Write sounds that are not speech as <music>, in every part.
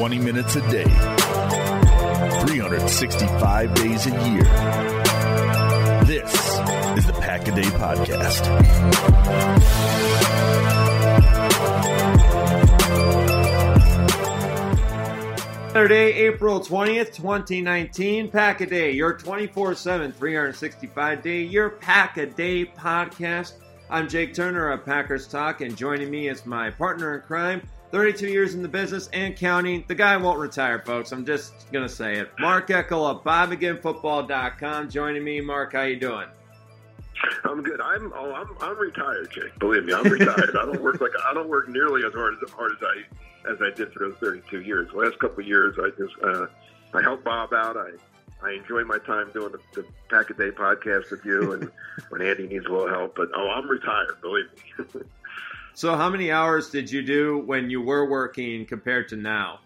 20 minutes a day, 365 days a year. This is the Pack a Day Podcast. Saturday, April 20th, 2019. Pack a Day, your 24 7, 365 day, your Pack a Day podcast. I'm Jake Turner of Packers Talk, and joining me is my partner in crime, 32 years in the business and counting. The guy won't retire, folks. I'm just going to say it. Mark Eckel of BobMcGinnFootball.com joining me. Mark, how you doing? I'm good. I'm oh, I'm I'm retired, Jake. Believe me, I'm retired. I don't work like I don't work nearly as hard as hard as I as I did for those 32 years. The last couple of years, I just uh, I help Bob out. I I enjoy my time doing the, the Pack a Day podcast with you, and <laughs> when Andy needs a little help. But oh, I'm retired. Believe me. <laughs> so, how many hours did you do when you were working compared to now?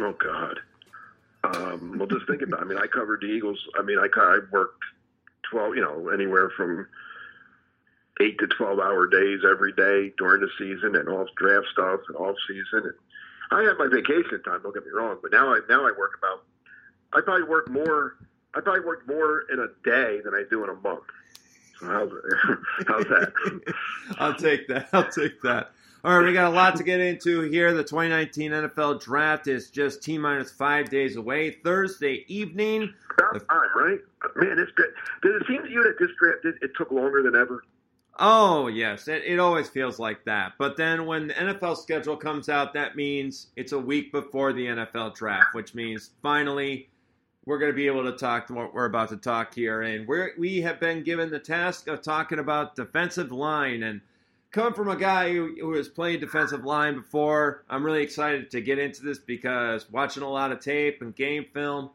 Oh God. Um, well, just think about. It. I mean, I covered the Eagles. I mean, I I worked 12, you know, anywhere from eight to 12 hour days every day during the season and off draft stuff and off season. And I have my vacation time, don't get me wrong, but now I, now I work about, I probably work more, I probably work more in a day than I do in a month. How's, <laughs> how's that? <laughs> I'll take that. I'll take that. All right, we got a lot to get into here. The 2019 NFL Draft is just T minus five days away. Thursday evening. About time, right? Man, it's good. Does it seem to you that this draft it, it took longer than ever? Oh yes, it, it always feels like that. But then when the NFL schedule comes out, that means it's a week before the NFL draft, which means finally we're going to be able to talk what we're about to talk here. And we we have been given the task of talking about defensive line and coming from a guy who, who has played defensive line before, I'm really excited to get into this because watching a lot of tape and game film,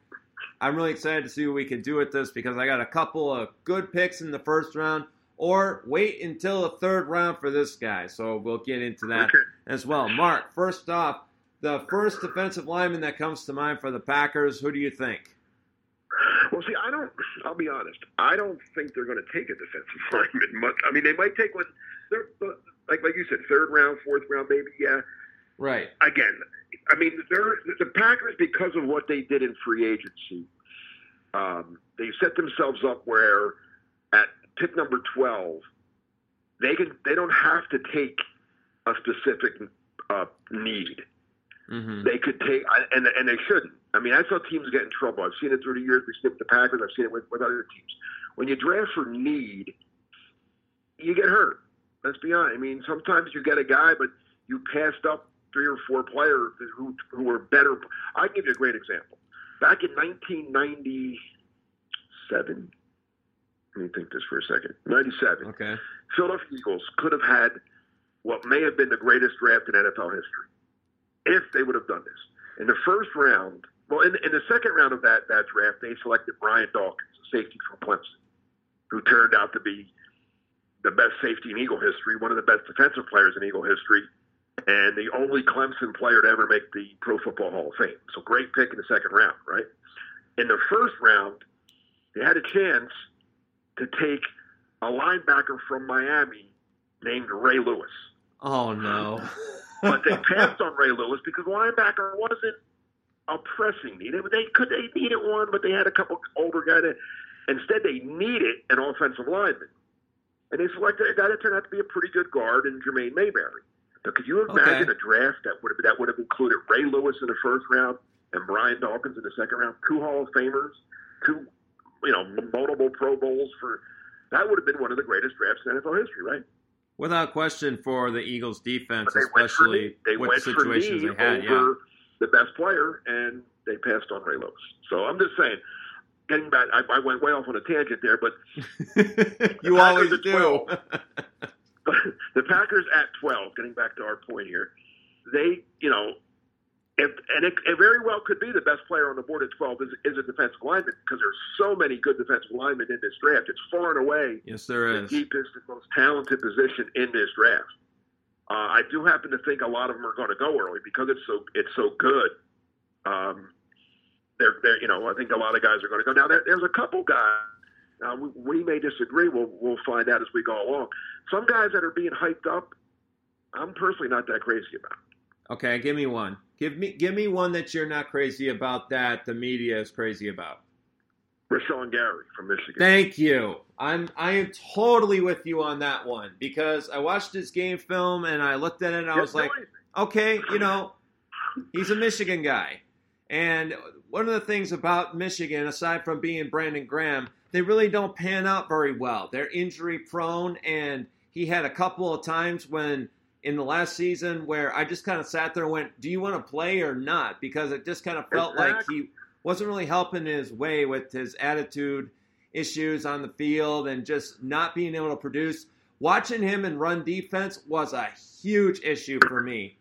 I'm really excited to see what we can do with this because I got a couple of good picks in the first round. Or wait until the third round for this guy. So we'll get into that Okay. as well. Mark, first off, the first defensive lineman that comes to mind for the Packers, who do you think? Well, see, I don't. I'll be honest. I don't think they're going to take a defensive <laughs> lineman much. I mean, they might take one. They're like like you said, third round, fourth round, maybe. Yeah. Right. Again, I mean, they're the Packers because of what they did in free agency. Um, they set themselves up where at pick number twelve, they can they don't have to take a specific uh, need. Mm-hmm. They could take, and and they shouldn't. I mean, that's how teams get in trouble. I've seen it through the years. We snipped the Packers. I've seen it with, with other teams. When you draft for need, you get hurt. Let's be honest. I mean, sometimes you get a guy, but you passed up three or four players who who were better. I give you a great example. Back in 1997, let me think this for a second. 97. Okay. Philadelphia Eagles could have had what may have been the greatest draft in NFL history if they would have done this. In the first round, well, in, in the second round of that, that draft, they selected Brian Dawkins, a safety from Clemson, who turned out to be the best safety in Eagle history, one of the best defensive players in Eagle history, and the only Clemson player to ever make the Pro Football Hall of Fame. So great pick in the second round, right? In the first round, they had a chance to take a linebacker from Miami named Ray Lewis. Oh no. <laughs> But they passed on Ray Lewis because linebacker wasn't a pressing need. They, they could they needed one, but they had a couple older guys. That, instead, they needed an offensive lineman, and they selected a guy that turned out to be a pretty good guard in Jermaine Mayberry. But could you imagine Okay. a draft that would have that would have included Ray Lewis in the first round and Brian Dawkins in the second round, two Hall of Famers, two you know multiple Pro Bowls for that would have been one of the greatest drafts in NFL history, right? Without question for the Eagles defense, they went for especially. They with went the for situations they had. Yeah. over the best player, and they passed on Ray Lewis. So I'm just saying, getting back, I, I went way off on a tangent there, but <laughs> you The always do. <laughs> <laughs> the Packers at 12, getting back to our point here, they, you know, if, and it, it very well could be the best player on the board at 12 is, is a defensive lineman because there's so many good defensive linemen in this draft. It's far and away yes, there the is. deepest and most talented position in this draft. Uh, I do happen to think a lot of them are going to go early because it's so it's so good. Um, they're, they're you know I think a lot of guys are going to go now. There, there's a couple guys. Now we, we may disagree. We'll we'll find out as we go along. Some guys that are being hyped up, I'm personally not that crazy about. Okay, give me one. Give me give me one that you're not crazy about that the media is crazy about. Rashan Gary from Michigan. Thank you. I'm I am totally with you on that one because I watched his game film and I looked at it and I was like, okay, you know, he's a Michigan guy. And one of the things about Michigan, aside from being Brandon Graham, they really don't pan out very well. They're injury prone, and he had a couple of times when in the last season where I just kind of sat there and went, "Do you want to play or not?" Because it just kind of felt exactly. like he wasn't really helping his way with his attitude issues on the field and just not being able to produce. Watching him in run defense was a huge issue for me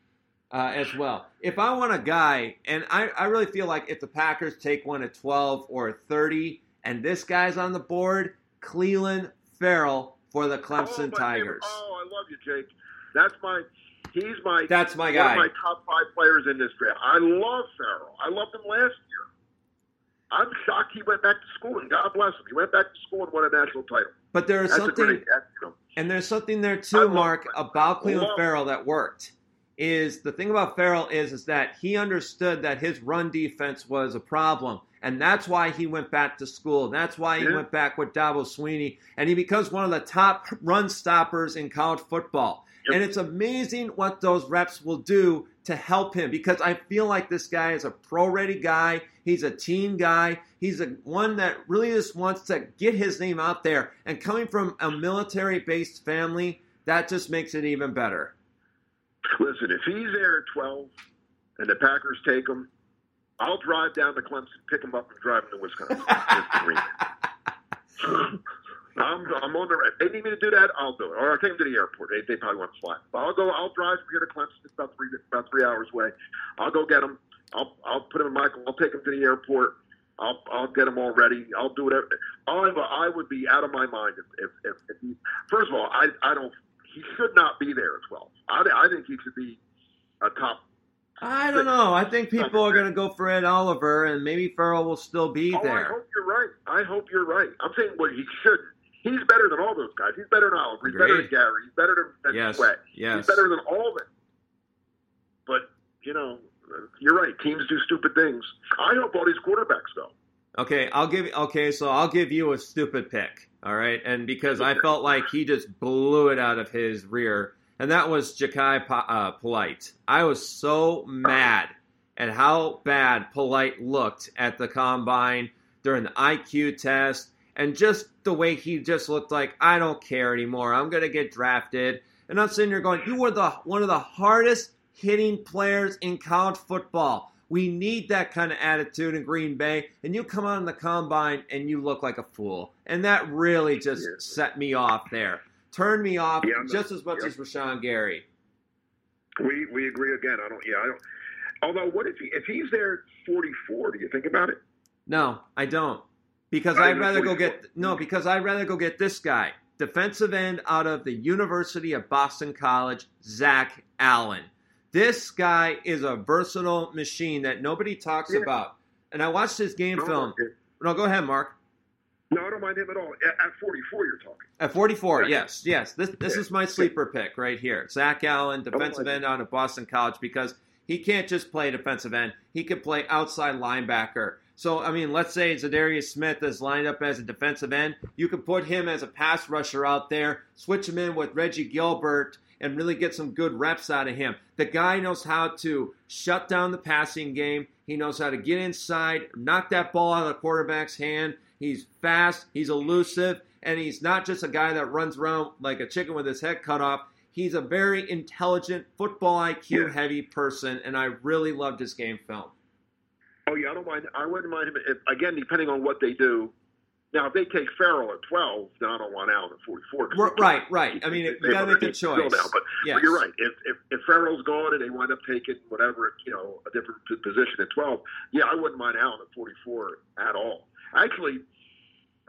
uh, as well. If I want a guy, and I, I really feel like if the Packers take one at 12 or 30, and this guy's on the board, Clelin Ferrell for the Clemson oh, Tigers. Oh, I love you, Jake. That's my. He's my. That's my guy. One of my top five players in this draft. I love Ferrell. I loved him last year. I'm shocked he went back to school, and God bless him. He went back to school and won a national title. But there is something, great, you know, and there's something there too, Mark, about Clelin Ferrell that worked is the thing about Ferrell is is that he understood that his run defense was a problem. And that's why he went back to school. That's why he yeah. went back with Dabo Swinney, And he becomes one of the top run stoppers in college football. Yep. And it's amazing what those reps will do to help him because I feel like this guy is a pro ready guy. He's a team guy. He's a one that really just wants to get his name out there. And coming from a military based family, that just makes it even better. Listen, if he's there at 12 and the Packers take him, I'll drive down to Clemson, pick him up, and drive him to Wisconsin. <laughs> <laughs> I'm, I'm on the. If they need me to do that, I'll do it. Or I'll take them to the airport. They, they probably want to fly. But I'll go. I'll drive from here to Clemson. It's about three about three hours away. I'll go get them. I'll I'll put him in Michael. I'll take him to the airport. I'll I'll get them all ready. I'll do whatever. I I would be out of my mind if if, if, if he. First of all, I I don't he should not be there at 12. I, I think he should be a top. I don't know. I think people are going to go for Ed Oliver, and maybe Ferrell will still be oh, there. I hope you're right. I hope you're right. I'm saying what he shouldn't. He's better than all those guys. He's better than Oliver. He's Agreed. better than Gary. He's better than, than yes. Sweat. Yes. He's better than all of them. But, you know, you're right. Teams do stupid things. I hope all these quarterbacks, though. Okay, I'll give okay, so I'll give you a stupid pick. All right, and because I felt like he just blew it out of his rear and that was Jachai uh, Polite. I was so mad at how bad Polite looked at the combine during the IQ test and just the way he just looked like, I don't care anymore. I'm going to get drafted. And I'm sitting here going, you were the one of the hardest hitting players in college football. We need that kind of attitude in Green Bay. And you come out in the combine and you look like a fool. And that really just set me off there turned me off yeah, just as much yeah. as Rashan Gary. We we agree again. I don't. Yeah, I don't. Although, what if he if he's there 44? Do you think about it? No, I don't. Because I'd rather go get no. Mm. Because I'd rather go get this guy, defensive end out of the University of Boston College, Zach Allen. This guy is a versatile machine that nobody talks yeah. about. And I watched his game no, film. No, go ahead, Mark. No, I don't mind him at all. At, at 44, you're talking. At 44, right. yes, yes. This this yeah. is my sleeper pick right here. Zach Allen, defensive end out of Boston College, because he can't just play defensive end. He could play outside linebacker. So, I mean, let's say Za'Darius Smith is lined up as a defensive end. You could put him as a pass rusher out there, switch him in with Reggie Gilbert, and really get some good reps out of him. The guy knows how to shut down the passing game. He knows how to get inside, knock that ball out of the quarterback's hand, He's fast, he's elusive, and he's not just a guy that runs around like a chicken with his head cut off. He's a very intelligent, football IQ heavy person, and I really loved his game film. Oh yeah, I don't mind. I wouldn't mind him if, again, depending on what they do. Now, if they take Ferrell at twelve, then I don't want Allen at forty-four. Right, right. I mean, you got to make a choice. Now, but, yes. but, you're right. If, if if Ferrell's gone and they wind up taking whatever, you know, a different position at twelve, yeah, I wouldn't mind Allen at forty-four at all. Actually,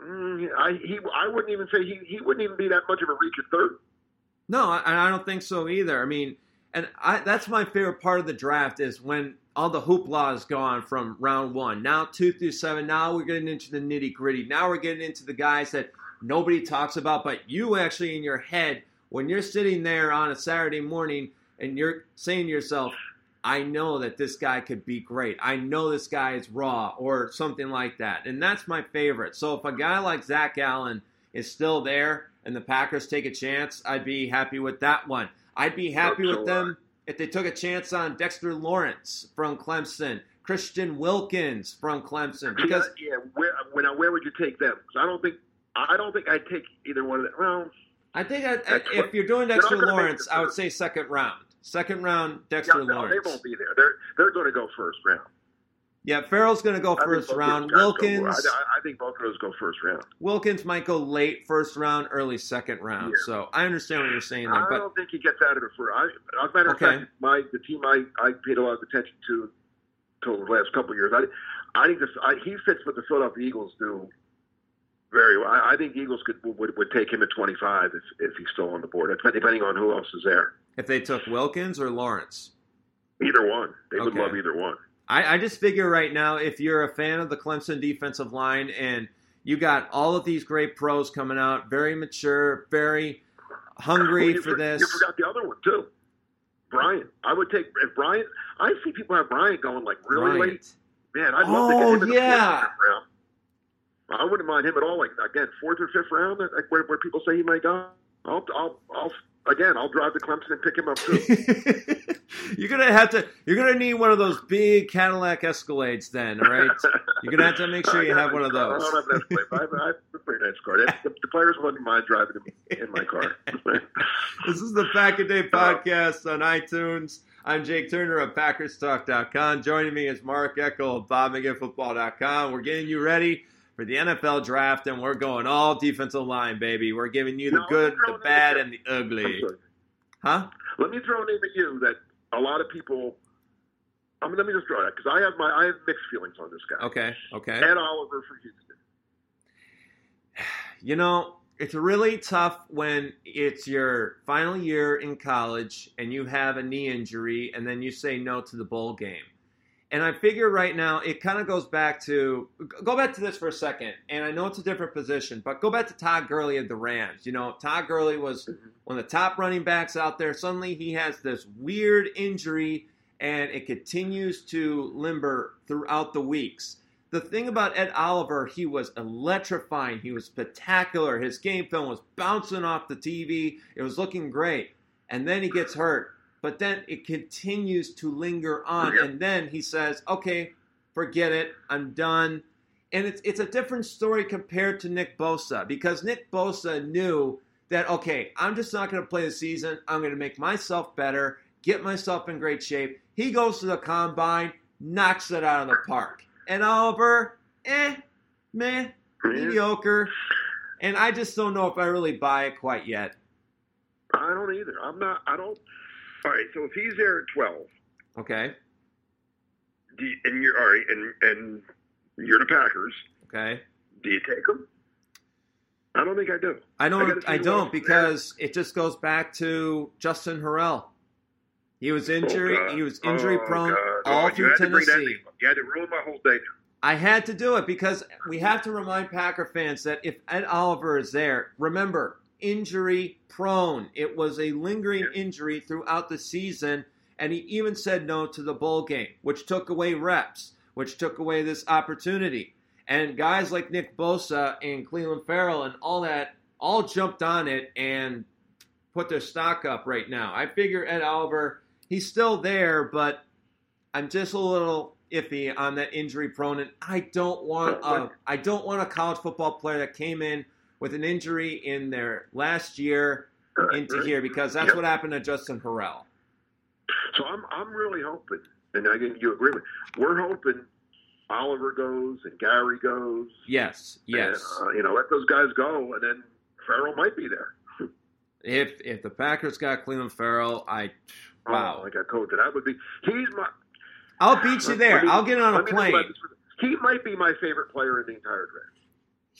mm, I he I wouldn't even say he he wouldn't even be that much of a reach at third. No, and I don't think so either. I mean, and I, that's my favorite part of the draft is when all the hoopla is gone from round one. Now two through seven. Now we're getting into the nitty gritty. Now we're getting into the guys that nobody talks about, but you actually in your head when you're sitting there on a Saturday morning and you're saying to yourself, I know that this guy could be great. I know this guy is raw or something like that. And that's my favorite. So if a guy like Zach Allen is still there and the Packers take a chance, I'd be happy with that one. I'd be happy with them if they took a chance on Dexter Lawrence from Clemson, Christian Wilkins from Clemson. Because yeah, where when where would you take them? Because I don't think I don't think I'd take either one of them. Well, I think I, if you're doing Dexter Lawrence, I would say second round. Second round, Dexter yeah, no, Lawrence. They won't be there. They're they're going to go first round. Yeah, Ferrell's going to go first round. Wilkins, go, I, I, think both of those go first round. Wilkins might go late first round, early second round. Yeah. So I understand what you're saying there. I but, don't think he gets out of it for. I, as a matter of okay. fact, my the team I, I paid a lot of attention to until the last couple of years. I I think this, I, he fits what the Philadelphia Eagles do very well. I, I think Eagles could would, would take him at 25 if if he's still on the board, depending on who else is there. If they took Wilkins or Lawrence, either one, they would love either one. I, I just figure right now, if you're a fan of the Clemson defensive line and you got all of these great pros coming out, very mature, very hungry well, for this. You forgot the other one too, Bryant. I would take if Bryant. I see people have Bryant going like really Bryant. late. Man, I'd love oh, to get oh, him in yeah. the fourth round. I wouldn't mind him at all. Like again, fourth or fifth round, like where, where people say he might go. I'll, I'll, I'll again, I'll drive to Clemson and pick him up too. <laughs> you're gonna have to. You're gonna need one of those big Cadillac Escalades, then. All right. You're gonna have to make sure <laughs> you have one of those. I don't have an Escalade. I have, I have a pretty nice car. The, the players wouldn't mind driving in my car. <laughs> this is the Pack a Day podcast on iTunes. I'm Jake Turner of PackersTalk.com. Joining me is Mark Eckel of BobMcGinnfootball.com. We're getting you ready for the NFL draft, and we're going all defensive line, baby. We're giving you the good, the bad, and the ugly. Huh? Let me throw a name at you that a lot of people. I mean, let me just throw that because I have my I have mixed feelings on this guy. Okay. Okay. Ed Oliver for Houston. You know, it's really tough when it's your final year in college and you have a knee injury, and then you say no to the bowl game. And I figure right now it kind of goes back to go back to this for a second. And I know it's a different position, but go back to Todd Gurley of the Rams. You know, Todd Gurley was mm-hmm. one of the top running backs out there. Suddenly he has this weird injury and it continues to limber throughout the weeks. The thing about Ed Oliver, he was electrifying. He was spectacular. His game film was bouncing off the TV. It was looking great. And then he gets hurt but then it continues to linger on. And then he says, okay, forget it. I'm done. And it's, it's a different story compared to Nick Bosa because Nick Bosa knew that, okay, I'm just not going to play the season. I'm going to make myself better, get myself in great shape. He goes to the combine, knocks it out of the park. And Oliver, eh, meh, mediocre. And I just don't know if I really buy it quite yet. I don't either. I'm not, I don't. All right, so if he's there at twelve, okay, you, and you're all right, and and you're the Packers, okay, do you take him? I don't think I do. I don't. I, I don't because it just goes back to Justin Harrell. He was oh, injury. Oh, he was injury oh, prone God. all oh, through Tennessee. You had to ruin my whole day. I had to do it because we have to remind Packer fans that if Ed Oliver is there, remember injury prone. It was a lingering injury throughout the season, and he even said no to the bowl game, which took away reps, which took away this opportunity. And guys like Nick Bosa and Clelin Ferrell and all that all jumped on it and put their stock up right now. I figure Ed Oliver, he's still there, but I'm just a little iffy on that injury prone, and I don't want a <laughs> I don't want a college football player that came in with an injury in their last year into here because that's yep. what happened to Justin Harrell. So I'm I'm really hoping, and I think you agree with. We're hoping Oliver goes and Gary goes. Yes, yes. And, uh, you know, let those guys go, and then Ferrell might be there. if if the Packers got Clelin Ferrell, I wow, oh, I got code. That would be. He's my. I'll beat you there. Me, I'll get on a plane. He might be my favorite player in the entire draft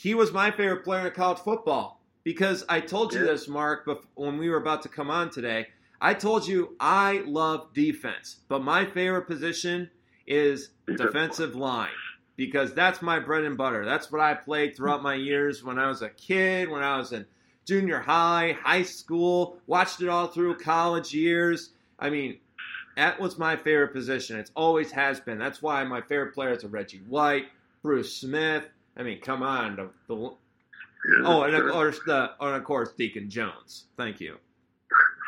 he was my favorite player in college football because I told you yeah. this, Mark, when we were about to come on today. I told you I love defense, but my favorite position is defensive line because that's my bread and butter. That's what I played throughout my years when I was a kid, when I was in junior high, high school, watched it all through college years. I mean, That was my favorite position. It's always has been. That's why my favorite players are Reggie White, Bruce Smith. I mean, come on. The, the, oh, and of course, the, and of course, Deacon Jones. Thank you.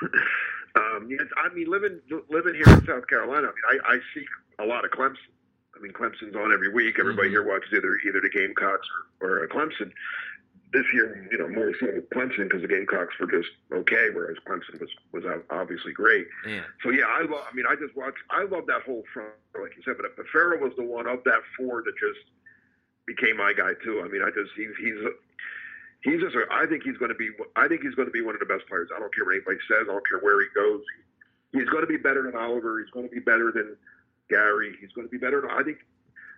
<laughs> Um, yes, I mean, living living here in South Carolina, I mean, I, I see a lot of Clemson. I mean, Clemson's on every week. Everybody Mhm. here watches either either the Gamecocks or, or uh, Clemson. This year, you know, more so Clemson because the Gamecocks were just okay, whereas Clemson was was obviously great. So yeah, I love. I mean, I just watch. I love that whole front, like you said. But Ferrell was the one of that four that just became my guy too. I mean, I just he's he's he's just. I think he's going to be. I think he's going to be one of the best players. I don't care what anybody says. I don't care where he goes. He's going to be better than Oliver. He's going to be better than Gary. He's going to be better. Than, I think.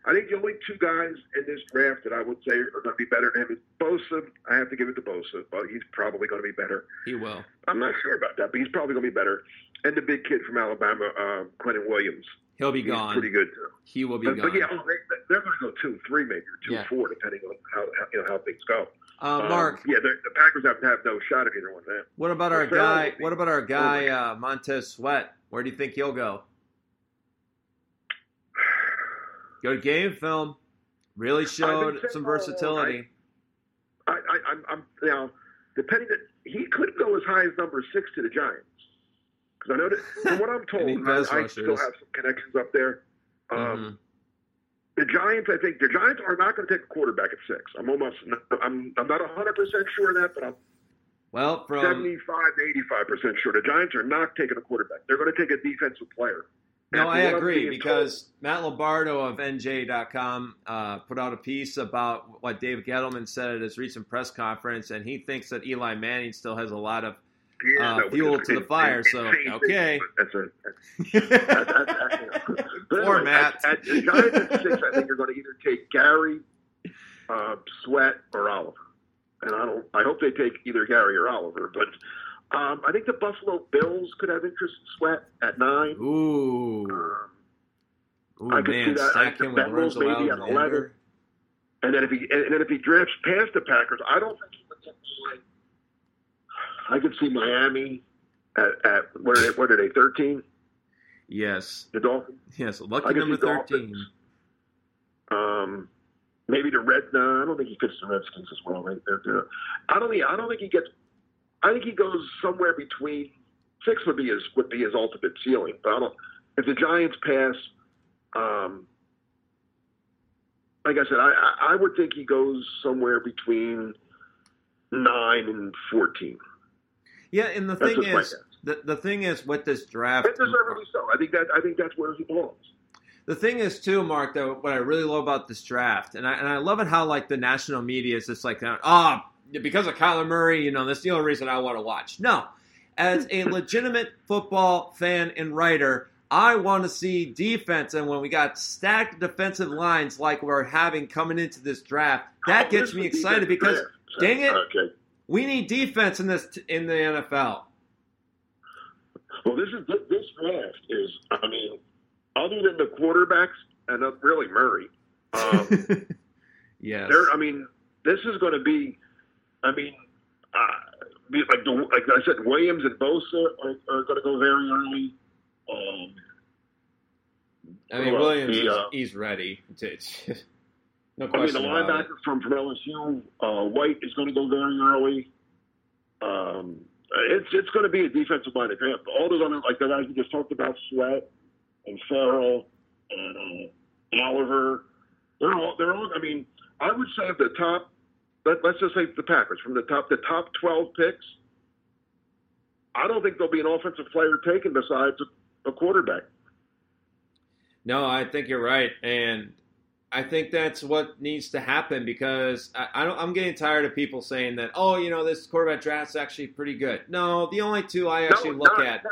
I think the only two guys in this draft that I would say are going to be better than him is Bosa. I have to give it to Bosa, but he's probably going to be better. He will. I'm not sure about that, but he's probably going to be better. And the big kid from Alabama, uh, Quinnen Williams, He'll be he's gone. pretty good too. He will be But, gone. but yeah, they, they're going to go two, three, maybe or two, Yeah. four, depending on how, how you know how things go. uh, Um, Mark, yeah, the, Packers have, to have no shot at either one of them. what about our guy? be- What about our guy, uh, Montez Sweat? Where do you think he'll go? <sighs> Good game film. Really showed some versatility. I, I, I'm, I'm, you know, depending that he could go as high as number six to the Giants. Because I know that from what I'm <laughs> told, I, I still have some connections up there. Um, Mhm. The Giants, I think the Giants are not going to take a quarterback at six. I'm almost, I'm, I'm not 100 percent sure of that, but I'm Well, from 75 to 85 percent sure. The Giants are not taking a quarterback. They're going to take a defensive player. No, I agree because Matt Lombardo of NJ.com uh, put out a piece about what Dave Gettleman said at his recent press conference, and he thinks that Eli Manning still has a lot of. Yeah, uh, no, fuel to the fire, so, <laughs> okay. That's a, that's, that's, that's, but Poor anyway, Matt. At, at the Giants at six, I think you're going to either take Gary, uh, Sweat, or Oliver. And I don't. I hope they take either Gary or Oliver. But um, I think the Buffalo Bills could have interest in Sweat at nine. Ooh, Um, ooh I could see that. stack The him with Lorenzo maybe at. 11. and then if he and then if he drafts past the Packers, I don't think he would get like. I could see Miami at, at what are they? What are they? Thirteen. Yes, The Dolphins. yes, lucky number see thirteen. Dolphins. Um, maybe the Red. No, I don't think he fits the Redskins as well. Right there, there. I don't think. I don't think he gets. I think he goes somewhere between six would be his would be his ultimate ceiling. But I don't. If the Giants pass, um, like I said, I, I I would think he goes somewhere between nine and fourteen. Yeah, and the That's thing is, the, the thing is with this draft, And deservedly so. I think that I think that's where he belongs. The thing is, too, Mark, though, what I really love about this draft, and I, and I love it how, like, the national media is just like, ah, because of Kyler Murray, you know, that's the only reason I want to watch. No. As a legitimate football fan and writer, I want to see defense. And when we got stacked defensive lines like we're having coming into this draft, that Oh, gets me excited because, dang it, Okay. We need defense in this in the NFL. Well, this is this draft is. I mean, other than the quarterbacks and uh, really Murray, um, <laughs> yes. there. I mean, this is going to be. I mean, uh, like the, like I said, Williams and Bosa are, are going to go very early. Um, I mean, well, Williams, the, is, uh, he's ready. It's- <laughs> no I mean, the question about it. linebacker from from LSU, uh, White is going to go very early. Um, it's it's going to be a defensive minded draft. All those other like the guys we just talked about, Sweat and Ferrell and uh, Oliver, they're all they're all. I mean, I would say of the top, let, let's just say the Packers from the top the top twelve picks. I don't think there'll be an offensive player taken besides a, a quarterback. No, I think you're right, and I think that's what needs to happen because I, I don't, I'm getting tired of people saying that. Oh, you know, this quarterback draft's actually pretty good. No, the only two I actually no, look not at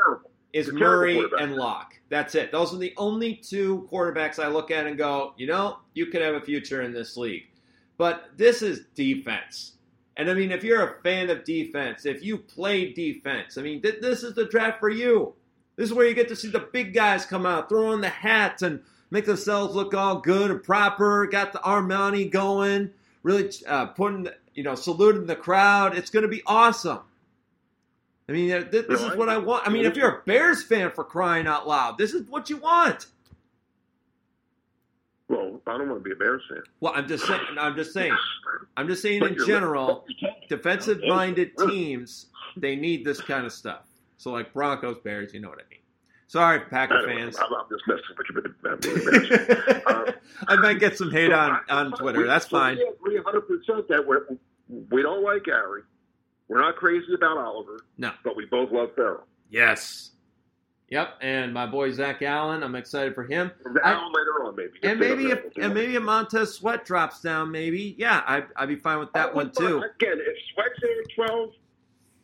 is Murray and Lock. That's it. Those are the only two quarterbacks I look at and go, you know, you could have a future in this league. But this is defense. And I mean, if you're a fan of defense, if you play defense, I mean, th- this is the draft for you. This is where you get to see the big guys come out, throw on the hats, and make themselves look all good and proper. Got the Armani going, really uh, putting, you know, saluting the crowd. It's going to be awesome. I mean, uh, this, this is what I want. I mean, if you're a Bears fan for crying out loud, this is what you want. Well, I don't want to be a Bears fan. Well, I'm just saying. I'm just saying. I'm just saying in general, but you can't- defensive-minded teams they need this kind of stuff. So like Broncos, Bears, you know what I mean. Sorry, Packer I fans. I'm, I'm just messing with you, but a Bears fan. I might get some hate So on, on Twitter. we- That's so fine. We agree 100 percent that we're, we don't like Gary. We're not crazy about Oliver. No. but we both love Ferrell. Yes. Yep. And my boy Zach Allen, I'm excited for him. And I- later on, maybe. And maybe if and maybe if Montez Sweat drops down, maybe yeah, I I'd be fine with that I one too. Again, if Sweat's there at 12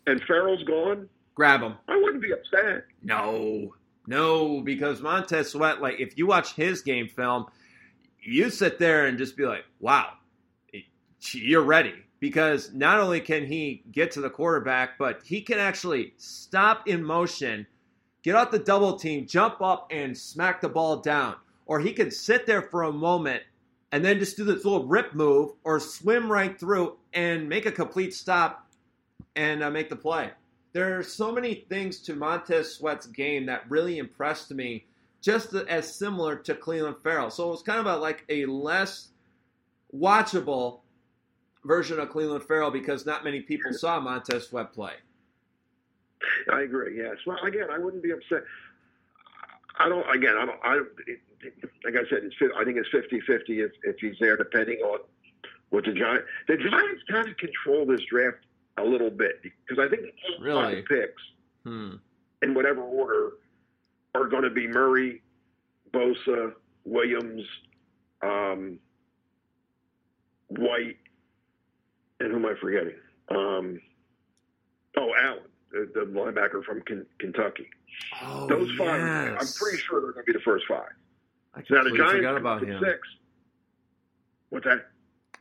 and Ferrell's gone, Grab him. I wouldn't be upset. No, no, because Montez Sweat, like if you watch his game film, you sit there and just be like, wow, you're ready. Because not only can he get to the quarterback, but he can actually stop in motion, get out the double team, jump up and smack the ball down. Or he could sit there for a moment and then just do this little rip move or swim right through and make a complete stop and uh, make the play. There are so many things to Montez Sweat's game that really impressed me, just as similar to Clelin Ferrell. So it was kind of a, like a less watchable version of Clelin Ferrell because not many people saw Montez Sweat play. I agree. Yes. Well, again, I wouldn't be upset. I don't. Again, I don't. I like I said, it's. I think it's 50-50 if if he's there, depending on what the Giants. The Giants kind of control this draft a little bit because I think the Really? five picks Hmm. in whatever order are going to be Murray, Bosa, Williams, um, White, and who am I forgetting? Um, oh, Allen, the, the linebacker from Ken, Kentucky. Oh, Those five, yes. I'm pretty sure they're going to be the first five. I Now the completely Giants forgot about him. six. What's that?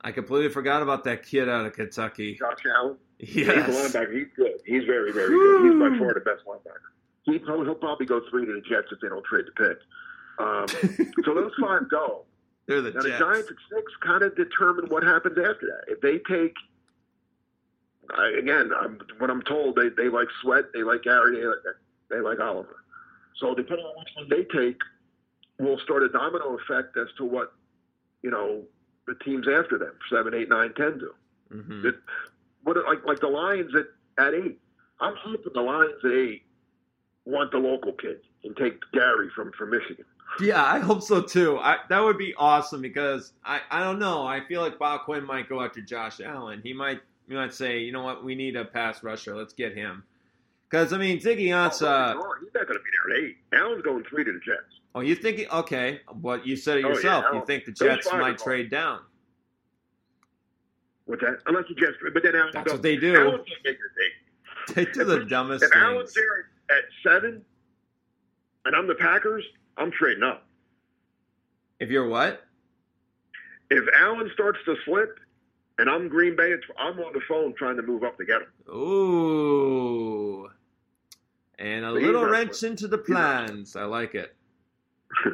I completely forgot about that kid out of Kentucky. Josh Allen. He's a linebacker. He's good. He's very, very good. He's by far the best linebacker. He, he'll, he'll probably go three to the Jets if they don't trade the pick. Um, <laughs> so those five go. They're the Now the Giants at six kind of determine what happens after that. If they take, I, again, I'm, what I'm told, they, they like Sweat, they like Gary, they like, they like Oliver. So depending on which one they take, will start a domino effect as to what you know the teams after them, seven, eight, nine, ten do. Mhm. That what uh, like like the Lions at at eight. I'm hoping the Lions at eight want the local kid and take Gary from from Michigan. Yeah, I hope so too. I, that would be awesome because I, I don't know. I feel like Bob Quinn might go after Josh Allen. He might he might say, you know what, we need a pass rusher. Let's get him. Because I mean, Ziggy oh, Ansah. Oh, he's not going to be there at eight. Allen's going three to the Jets. Oh, you think? Okay, but you said it Oh, yeah, yourself. you think the Jets might trade down? What's that? Unless the Jets, but then Allen. That's what they do. Allen can't make your eight. <laughs> They do the dumbest If things. there at seven, and I'm the Packers, I'm trading up. If you're what? If Allen starts to slip, and I'm Green Bay, I'm on the phone trying to move up to get him. Ooh. And a he's little wrench into the plans. I like it. <laughs> All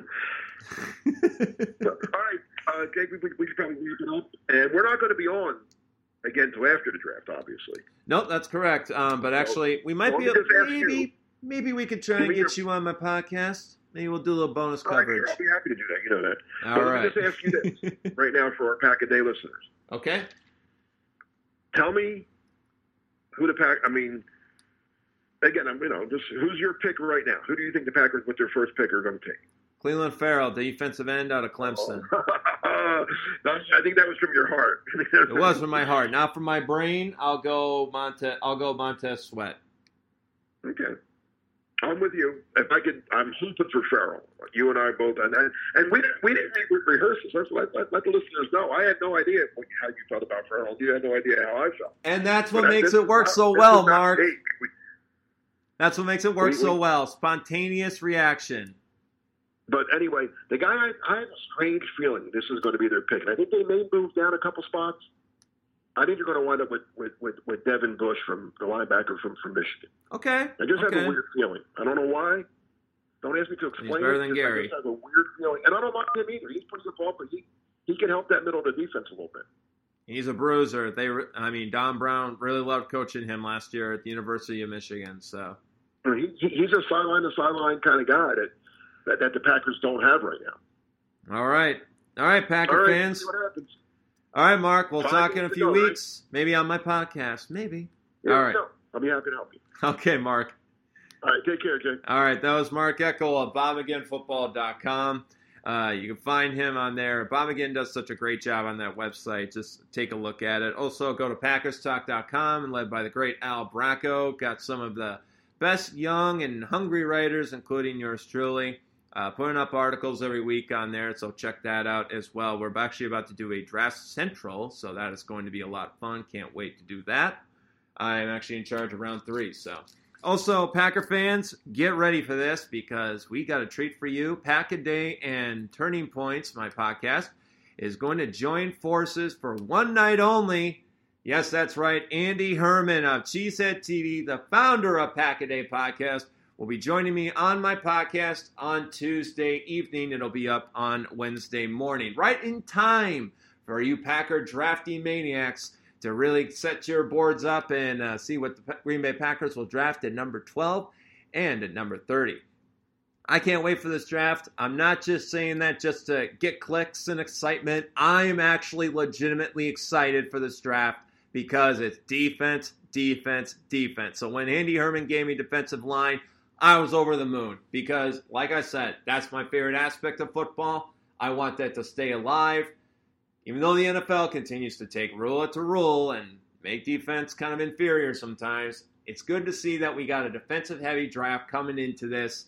right, uh, Jake, we, we, should probably wrap it up. And we're not going to be on again until after the draft, obviously. nope, that's correct. Um, but actually, we might be let me just ask maybe you. maybe we could try and get you on my podcast. Maybe we'll do a little bonus right, coverage. I'll be happy to do that. You know that. All But let me right. just ask you this <laughs> right now for our Pack a Day listeners. okay. Tell me who the Pack. I mean, again, I'm you know just who's your pick right now? Who do you think the Packers with their first pick are going to take? Clelin Ferrell, the defensive end out of Clemson. <laughs> I think that was from your heart. <laughs> It was from my heart, not from my brain. I'll go Monte. I'll go Montez Sweat. Okay. I'm with you. If I could, I'm hoping for Ferrell. You and I both, and and, and we didn't we didn't this. Let's let, let, let the listeners know. I had no idea how you felt about Ferrell. You had no idea how I felt. And that's what But makes it work so well, Mark. We- That's what makes it work We- so we- well. Spontaneous reaction. But anyway, the guy I, I have a strange feeling this is going to be their pick, and I think they may move down a couple spots. I think they're going to wind up with with, with, with Devin Bush from the linebacker from, from Michigan. Okay. I just have a weird feeling. I don't know why. Don't ask me to explain. better it. than Just- I Gary. just have a weird feeling, and I don't like him either. He's pretty ball, but he he can help that middle of the defense a little bit. He's a bruiser. They, I mean, Don Brown really loved coaching him last year at the University of Michigan. So he, he's a sideline to sideline kind of guy that, that, that the Packers don't have right now. All right, all right, Packer All right, fans. All right, Mark. We'll Five talk in a few go, right? weeks, maybe on my podcast, maybe. Yeah, All right. no, I'll be happy to help you. Okay, Mark. All right, take care, Jay. All right, that was Mark Eckel of BobMcGinnFootball.com. Uh, you can find him on there. Bob McGinn does such a great job on that website. Just take a look at it. Also, go to PackersTalk.com and led by the great Al Bracco. Got some of the best young and hungry writers, including yours truly, uh, putting up articles every week on there. So check that out as well. We're actually about to do a Draft Central, so that is going to be a lot of fun. Can't wait to do that. I'm actually in charge of round three, so. Also, Packer fans, get ready for this because we got a treat for you. Pack a Day and Turning Points, my podcast, is going to join forces for one night only. Yes, that's right. Andy Herman of Cheesehead TV, the founder of Pack a Day podcast, will be joining me on my podcast on Tuesday evening. It'll be up on Wednesday morning, right in time for you Packer drafty maniacs to really set your boards up and uh, see what the Green Bay Packers will draft at number 12 and at number 30. I can't wait for this draft. I'm not just saying that just to get clicks and excitement. I'm actually legitimately excited for this draft because it's defense, defense, defense. So when Andy Herman gave me defensive line, I was over the moon because, like I said, that's my favorite aspect of football. I want that to stay alive even though the NFL continues to take rule to rule and make defense kind of inferior sometimes, it's good to see that we got a defensive heavy draft coming into this.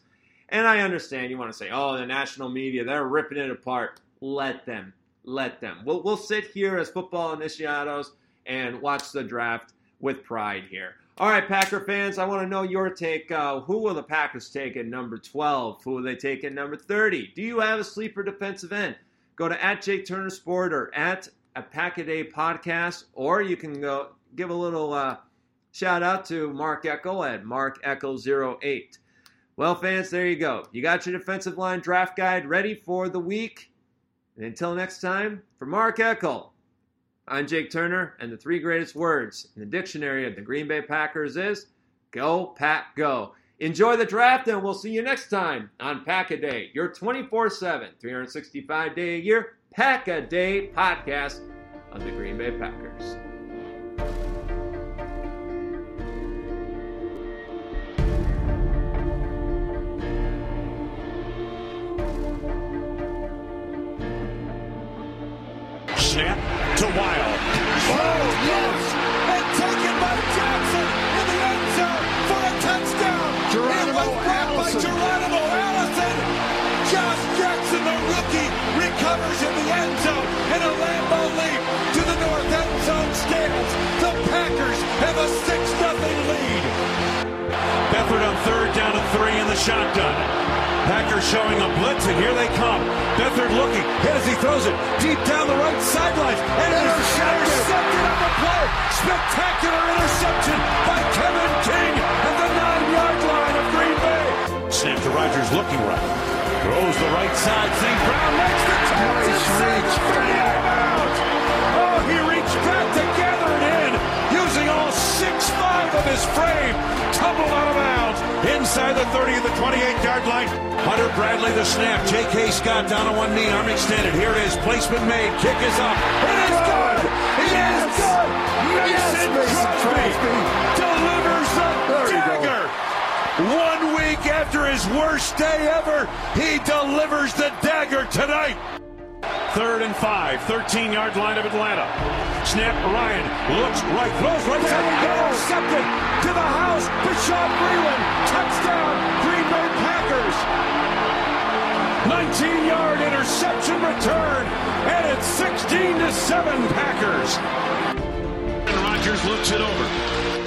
And I understand you want to say, oh, the national media, they're ripping it apart. Let them. Let them. We'll, we'll sit here as football initiados and watch the draft with pride here. All right, Packer fans, I want to know your take. Uh, who will the Packers take at number 12? Who will they take at number 30? Do you have a sleeper defensive end? go to at Jake Turner Sport or at a Pack a Day podcast, or you can go give a little uh, shout out to Mark Eckel at Mark Echo 08. Well, fans, there you go. You got your defensive line draft guide ready for the week. And until next time, for Mark Eckel, I'm Jake Turner, and the three greatest words in the dictionary of the Green Bay Packers is Go Pack Go. Enjoy the draft, and we'll see you next time on Pack a Day, your 24 7, 365 day a year Pack a Day podcast of the Green Bay Packers. Shotgun. Packers showing a blitz, and here they come. Befford looking, hit as he throws it deep down the right sideline. And it is intercepted on the play. Spectacular interception by Kevin King at the nine-yard line of Green Bay. Snap to Rodgers looking right. Throws the right side. St. Brown makes the catch. Nice reach. out. Oh, he reached back to gather it in, using all six-five of his frame. Tumbled out of bounds inside the 30 of the 28-yard line. Hunter Bradley the snap. J.K. Scott down on one knee, arm extended. Here it is. Placement made. Kick is up. It is good. It is good. Mason Crosby delivers the There you go. dagger. One week after his worst day ever, he delivers the dagger tonight. Third and five, 13 yard line of Atlanta. Snap, Ryan looks right, throws right There side, he goes. intercepted to the house. Bashaud Breeland, touchdown, Green Bay Packers. 19 yard interception return, and it's 16 to 7 Packers. And Rodgers looks it over.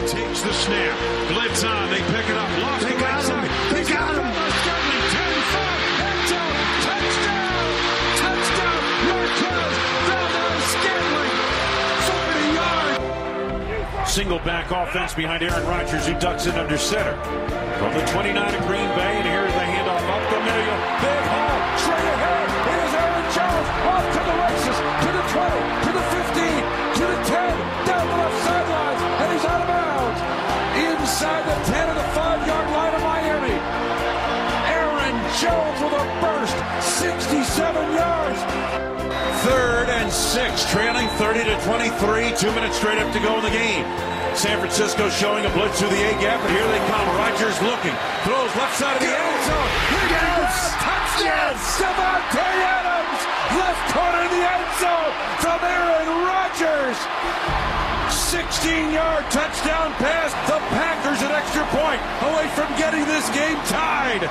Takes the snap. Blitz on. They pick it up. Lost They the got right him. side. They He's got him. Single back offense behind Aaron Rodgers, who ducks it under center. From the 29 of Green Bay, and the handoff the six, trailing 30 to 23. Two minutes straight up to go in the game. San Francisco showing a blitz through the A gap, and here they come. Rodgers looking, throws left side of the end zone. Yes! Touchdown! Davante Adams, left corner of the end zone from Aaron Rodgers. 16-yard touchdown pass. The Packers an extra point away from getting this game tied.